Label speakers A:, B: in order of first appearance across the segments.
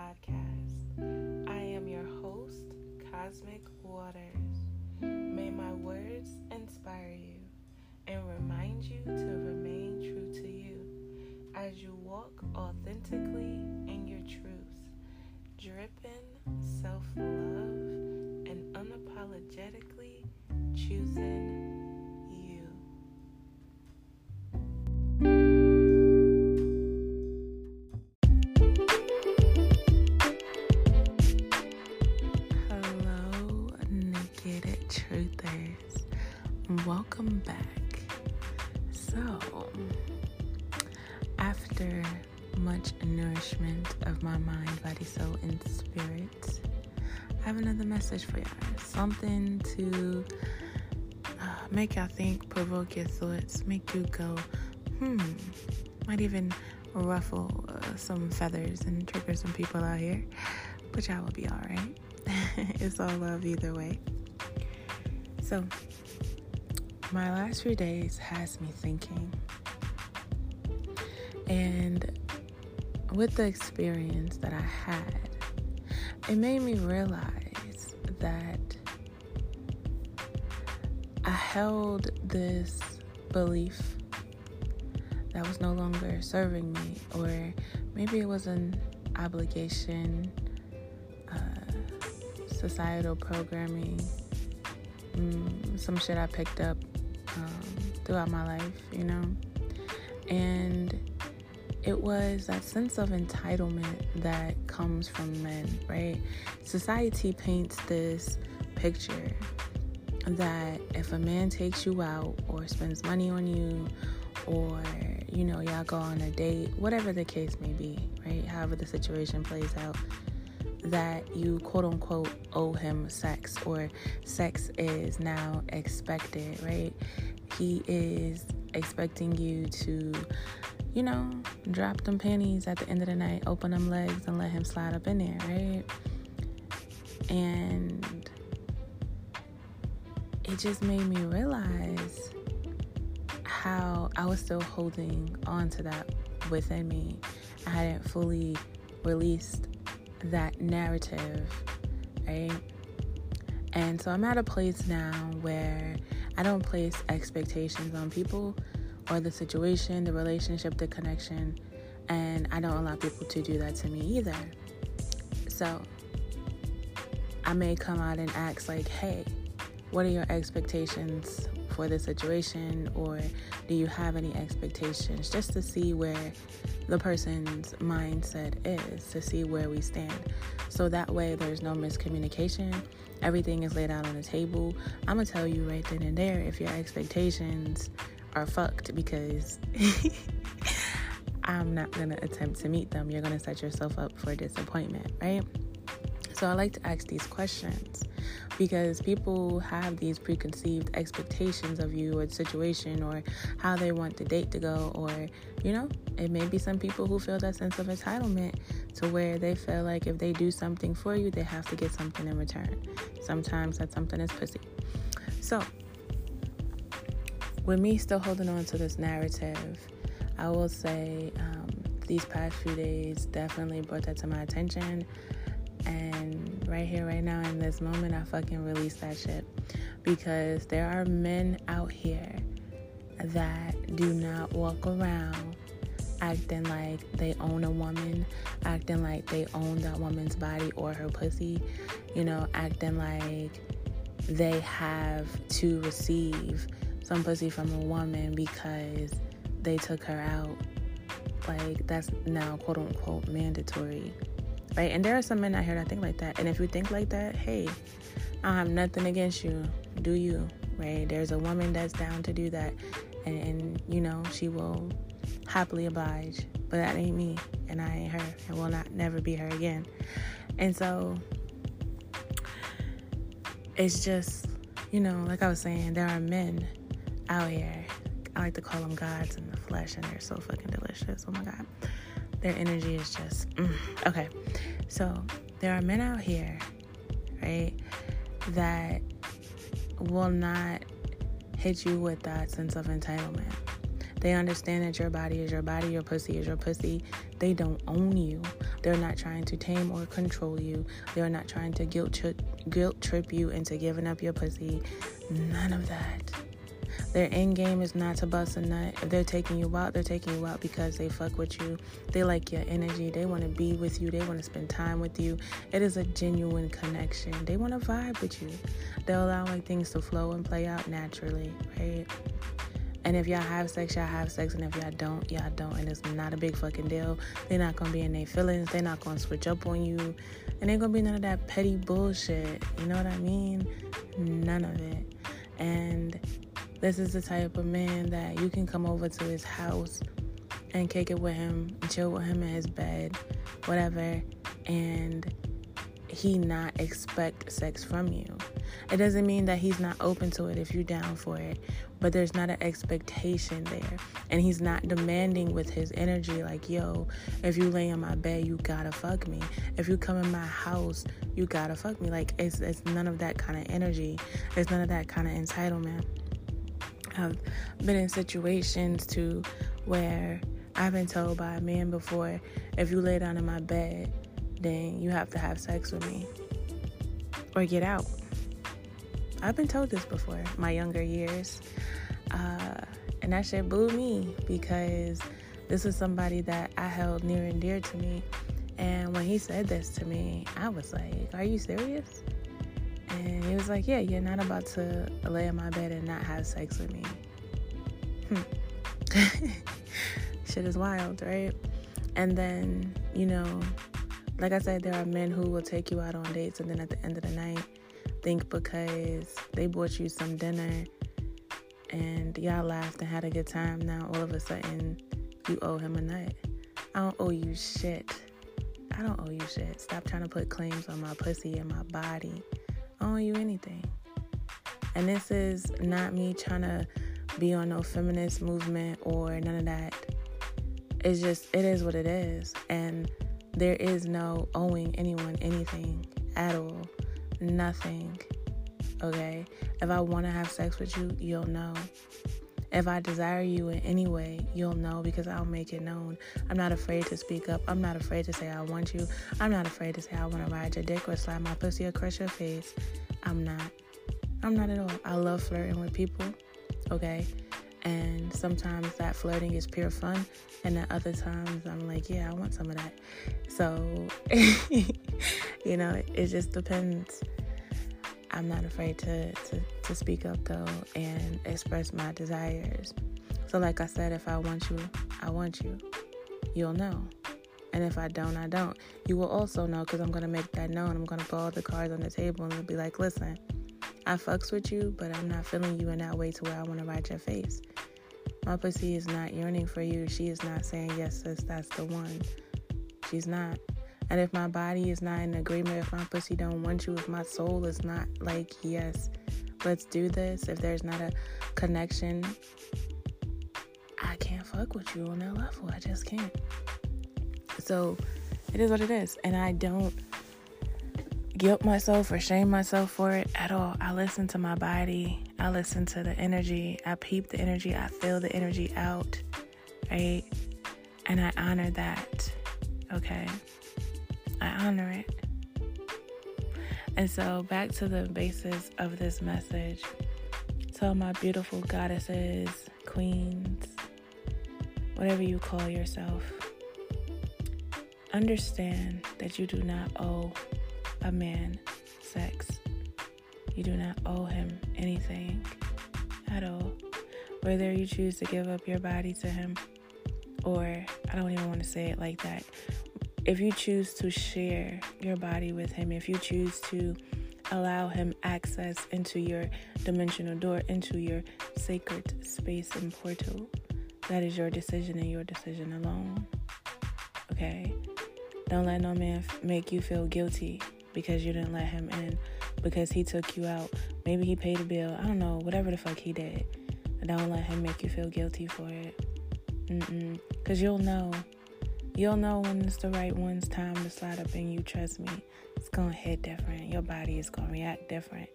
A: podcast. I am your host, Cosmic Waters. May my words inspire you and remind you to remain true to you as you walk authentically in your truth, dripping self love and unapologetically choosing Something to uh, make y'all think, provoke your thoughts, make you go, hmm, might even ruffle uh, some feathers and trigger some people out here, but y'all will be alright. it's all love either way. So, my last few days has me thinking. And with the experience that I had, it made me realize that I held this belief that was no longer serving me, or maybe it was an obligation, uh, societal programming, mm, some shit I picked up um, throughout my life, you know? And it was that sense of entitlement that comes from men, right? Society paints this picture that if a man takes you out or spends money on you or you know y'all go on a date whatever the case may be right however the situation plays out that you quote unquote owe him sex or sex is now expected, right? He is expecting you to, you know, drop them panties at the end of the night, open them legs, and let him slide up in there, right? And it just made me realize how I was still holding on to that within me. I hadn't fully released that narrative, right? And so I'm at a place now where I don't place expectations on people or the situation, the relationship, the connection, and I don't allow people to do that to me either. So I may come out and ask, like, hey, what are your expectations for the situation? Or do you have any expectations? Just to see where the person's mindset is to see where we stand. So that way there's no miscommunication. Everything is laid out on the table. I'm to tell you right then and there if your expectations are fucked because I'm not to attempt to meet them. You're to set yourself up for disappointment, right? So I like to ask these questions because people have these preconceived expectations of you or the situation or how they want the date to go or you know it may be some people who feel that sense of entitlement to where they feel like if they do something for you they have to get something in return. Sometimes that something is pussy. So with me still holding on to this narrative i will say um, these past few days definitely brought that to my attention and right here, right now, in this moment, I fucking release that shit. Because there are men out here that do not walk around acting like they own a woman, acting like they own that woman's body or her pussy, you know, acting like they have to receive some pussy from a woman because they took her out. Like, that's now quote unquote mandatory right? And there are some men out here that think like that. And if you think like that, hey, I have nothing against you. Do you, right? There's a woman that's down to do that, and, and you know she will happily oblige. But that ain't me, and I ain't her, and will not never be her again. And so it's just, you know, like I was saying, there are men out here. I like to call them gods in the flesh, and they're so fucking delicious. Oh my god their energy is just mm. okay. So there are men out here, right, that will not hit you with that sense of entitlement. They understand that your body is your body, your pussy is your pussy. They don't own you, They're not trying to tame or control you. They're not trying to guilt trip, guilt trip you into giving up your pussy. None of that. Their end game is not to bust a nut. If they're taking you out, they're taking you out because they fuck with you. They like your energy. They want to be with you. They want to spend time with you. It is a genuine connection. They want to vibe with you. They'll allow like things to flow and play out naturally, right? And if y'all have sex, y'all have sex. And if y'all don't, y'all don't. And it's not a big fucking deal. They're not gonna be in their feelings. They're not gonna switch up on you. And ain't gonna be none of that petty bullshit. You know what I mean? None of it. And this is the type of man that you can come over to his house and kick it with him, chill with him in his bed, whatever, and he not expect sex from you. It doesn't mean that he's not open to it if you're down for it, but there's not an expectation there. And he's not demanding with his energy, like, yo, if you lay in my bed, you gotta fuck me. If you come in my house, you gotta fuck me. Like, it's, it's none of that kind of energy, it's none of that kind of entitlement. I've been in situations to where I've been told by a man before, if you lay down in my bed, then you have to have sex with me or get out. I've been told this before, my younger years. Uh, and that shit blew me because this is somebody that I held near and dear to me. And when he said this to me, I was like, Are you serious? And he was like, Yeah, you're not about to lay in my bed and not have sex with me. Hmm. Shit is wild, right? And then, you know, like I said, there are men who will take you out on dates and then at the end of the night think because they bought you some dinner and y'all laughed and had a good time, now all of a sudden you owe him a nut. I don't owe you shit. I don't owe you shit. Stop trying to put claims on my pussy and my body. I don't you anything. And this is not me trying to be on no feminist movement or none of that. It's just, it is what it is. And there is no owing anyone anything at all. Nothing. Okay? If I want to have sex with you, you'll know. If I desire you in any way, you'll know because I'll make it known. I'm not afraid to speak up. I'm not afraid to say I want you. I'm not afraid to say I want to ride your dick or slap my pussy or crush your face. I'm not. I'm not at all. I love flirting with people, okay? And sometimes that flirting is pure fun, and at other times I'm like, yeah, I want some of that. So, you know, it just depends. I'm not afraid to, to, to speak up though and express my desires. So, like I said, if I want you, I want you. You'll know. And if I don't, I don't. You will also know because I'm going to make that known. I'm going to put all the cards on the table and be like, listen, I fucks with you, but I'm not feeling you in that way to where I want to ride your face. My pussy is not yearning for you. She is not saying, yes, sis, that's the one. She's not. And if my body is not in agreement, if my pussy don't want you, if my soul is not like, yes, let's do this, if there's not a connection, I can't fuck with you on that level. I just can't. So it is what it is. And I don't guilt myself or shame myself for it at all. I listen to my body. I listen to the energy. I peep the energy. I feel the energy out, right? And I honor that, okay? I honor it. And so, back to the basis of this message. Tell my beautiful goddesses, queens, whatever you call yourself, understand that you do not owe a man sex. You do not owe him anything at all. Whether you choose to give up your body to him, or I don't even want to say it like that. If you choose to share your body with him, if you choose to allow him access into your dimensional door, into your sacred space and portal, that is your decision and your decision alone. Okay? Don't let no man f- make you feel guilty because you didn't let him in, because he took you out. Maybe he paid a bill. I don't know, whatever the fuck he did. Don't let him make you feel guilty for it. Because you'll know. You'll know when it's the right one's time to slide up in you. Trust me. It's to hit different. Your body is to react different.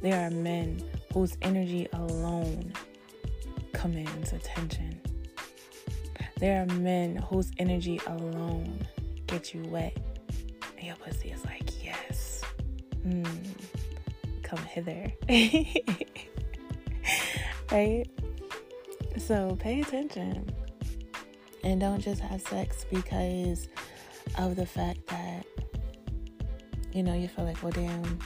A: There are men whose energy alone commands attention. There are men whose energy alone get you wet. And your pussy is like, yes. Mm, come hither. right? So pay attention. And don't just have sex because of the fact that, you know, you feel like, well, damn,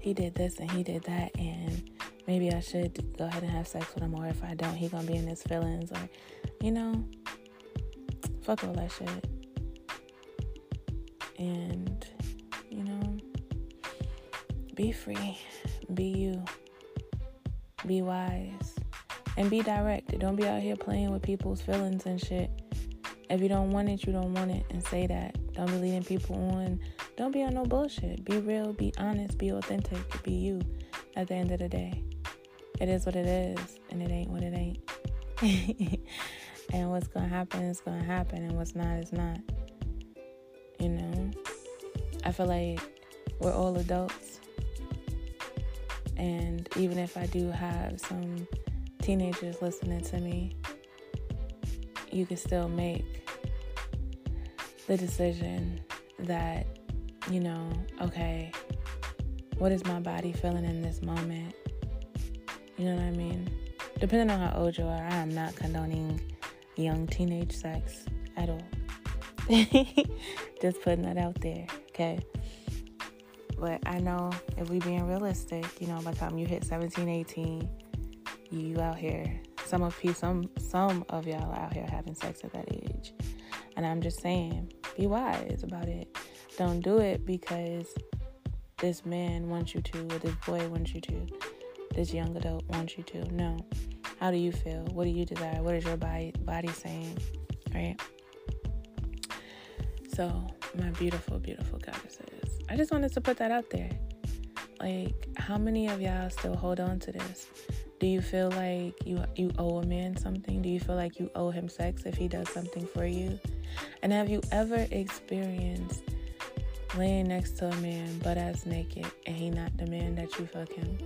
A: he did this and he did that, and maybe I should go ahead and have sex with him, or if I don't, he gonna be in his feelings, or, you know, fuck all that shit. And, you know, be free, be you, be wise and be direct. Don't be out here playing with people's feelings and shit. If you don't want it, you don't want it, and say that. Don't be leading people on. Don't be on no bullshit. Be real, be honest, be authentic, be you at the end of the day. It is what it is, and it ain't what it ain't. and what's gonna happen is gonna happen, and what's not is not. You know? I feel like we're all adults. And even if I do have some teenagers listening to me, you can still make the decision that, you know, okay, what is my body feeling in this moment? You know what I mean? Depending on how old you are, I am not condoning young teenage sex at all. Just putting that out there, okay? But I know if we being realistic, you know, by the time you hit 17, 18, you out here. Some of you, some some of y'all out here having sex at that age, and I'm just saying, be wise about it. Don't do it because this man wants you to, or this boy wants you to, this young adult wants you to. No. How do you feel? What do you desire? What is your body body saying? Right. So, my beautiful, beautiful goddesses, I just wanted to put that out there. Like, how many of y'all still hold on to this? Do you feel like you you owe a man something? Do you feel like you owe him sex if he does something for you? And have you ever experienced laying next to a man butt ass naked and he not demand that you fuck him?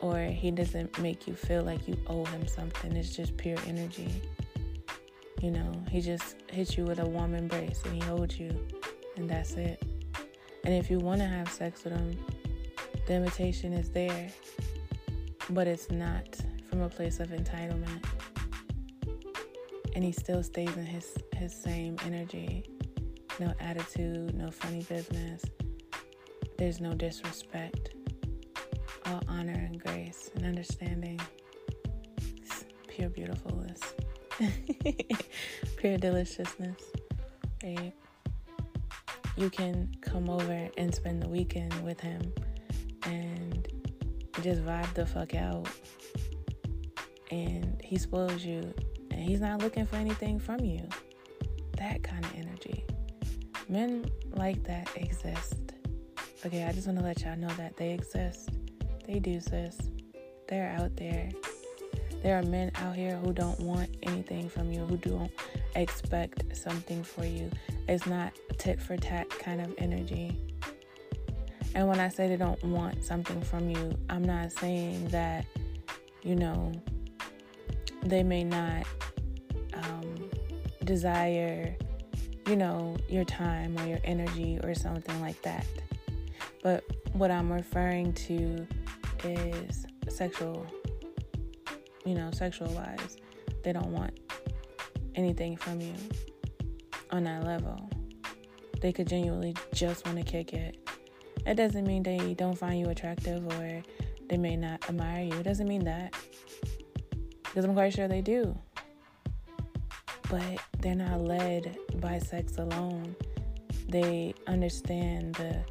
A: Or he doesn't make you feel like you owe him something. It's just pure energy. You know, he just hits you with a warm embrace and he holds you and that's it. And if you want to have sex with him, the invitation is there but it's not from a place of entitlement. And he still stays in his, his same energy. No attitude, no funny business. There's no disrespect. All honor and grace and understanding. It's pure beautifulness. pure deliciousness. Right? You can come over and spend the weekend with him and just vibe the fuck out. And he spoils you, and he's not looking for anything from you. That kind of energy. Men like that exist. Okay, I just want to let y'all know that they exist. They do, sis. They're out there. There are men out here who don't want anything from you, who don't expect something for you. It's not tit for tat kind of energy. And when I say they don't want something from you, I'm not saying that, you know, they may not um, desire, you know, your time or your energy or something like that. But what I'm referring to is sexual, you know, sexual wise. They don't want anything from you on that level. They could genuinely just want to kick it it doesn't mean they don't find you attractive or they may not admire you. It doesn't mean that. Because I'm quite sure they do. But they're not led by sex alone. They understand the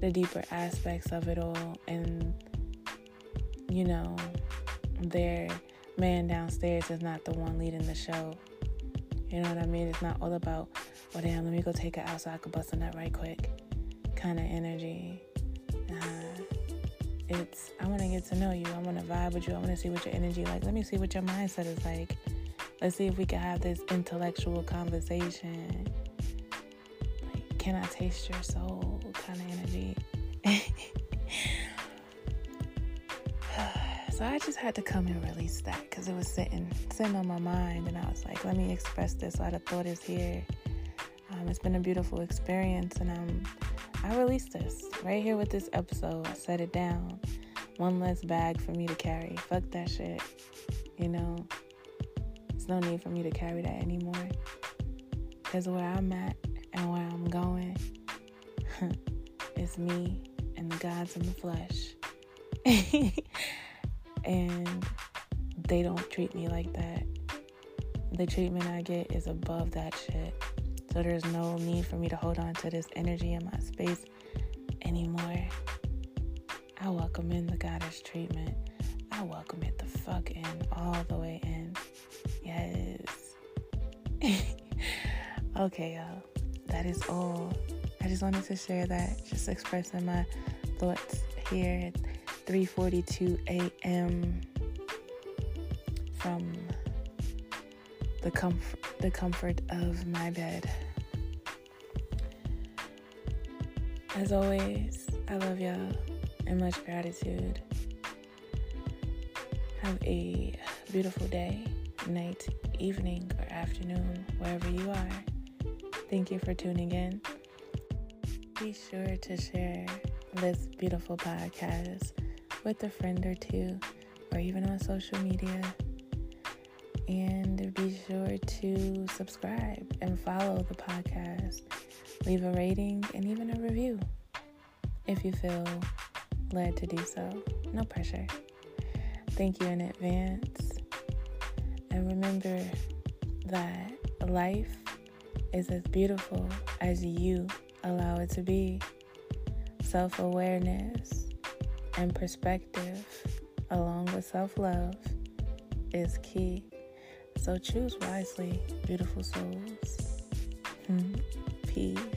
A: the deeper aspects of it all and you know, their man downstairs is not the one leading the show. You know what I mean? It's not all about, well, damn, let me go take it out so I can bust a nut right quick kind of energy. Uh, it's I want to get to know you. I want to vibe with you. I want to see what your energy like. Let me see what your mindset is like. Let's see if we can have this intellectual conversation. Like, can I taste your soul? Kind of energy. so I just had to come and release that because it was sitting sitting on my mind, and I was like, let me express this. So I thought it's here. Um, it's been a beautiful experience, and I'm, I released this right here with this episode. I set it down. One less bag for me to carry. Fuck that shit. You know, there's no need for me to carry that anymore. Because where I'm at and where I'm going, it's me and the gods in the flesh. and they don't treat me like that. The treatment I get is above that shit. So there's no need for me to hold on to this energy in my space anymore. I welcome in the goddess treatment. I welcome it the fuck in, all the way in. Yes. okay, y'all. That is all. I just wanted to share that, just expressing my thoughts here at 3:42 a.m. from the comfort the comfort of my bed. As always, I love y'all and much gratitude. Have a beautiful day, night, evening, or afternoon, wherever you are. Thank you for tuning in. Be sure to share this beautiful podcast with a friend or two, or even on social media. And be sure to subscribe and follow the podcast. Leave a rating and even a review if you feel led to do so. No pressure. Thank you in advance. And remember that life is as beautiful as you allow it to be. Self awareness and perspective, along with self love, is key. So choose wisely, beautiful souls. Mm-hmm. Peace.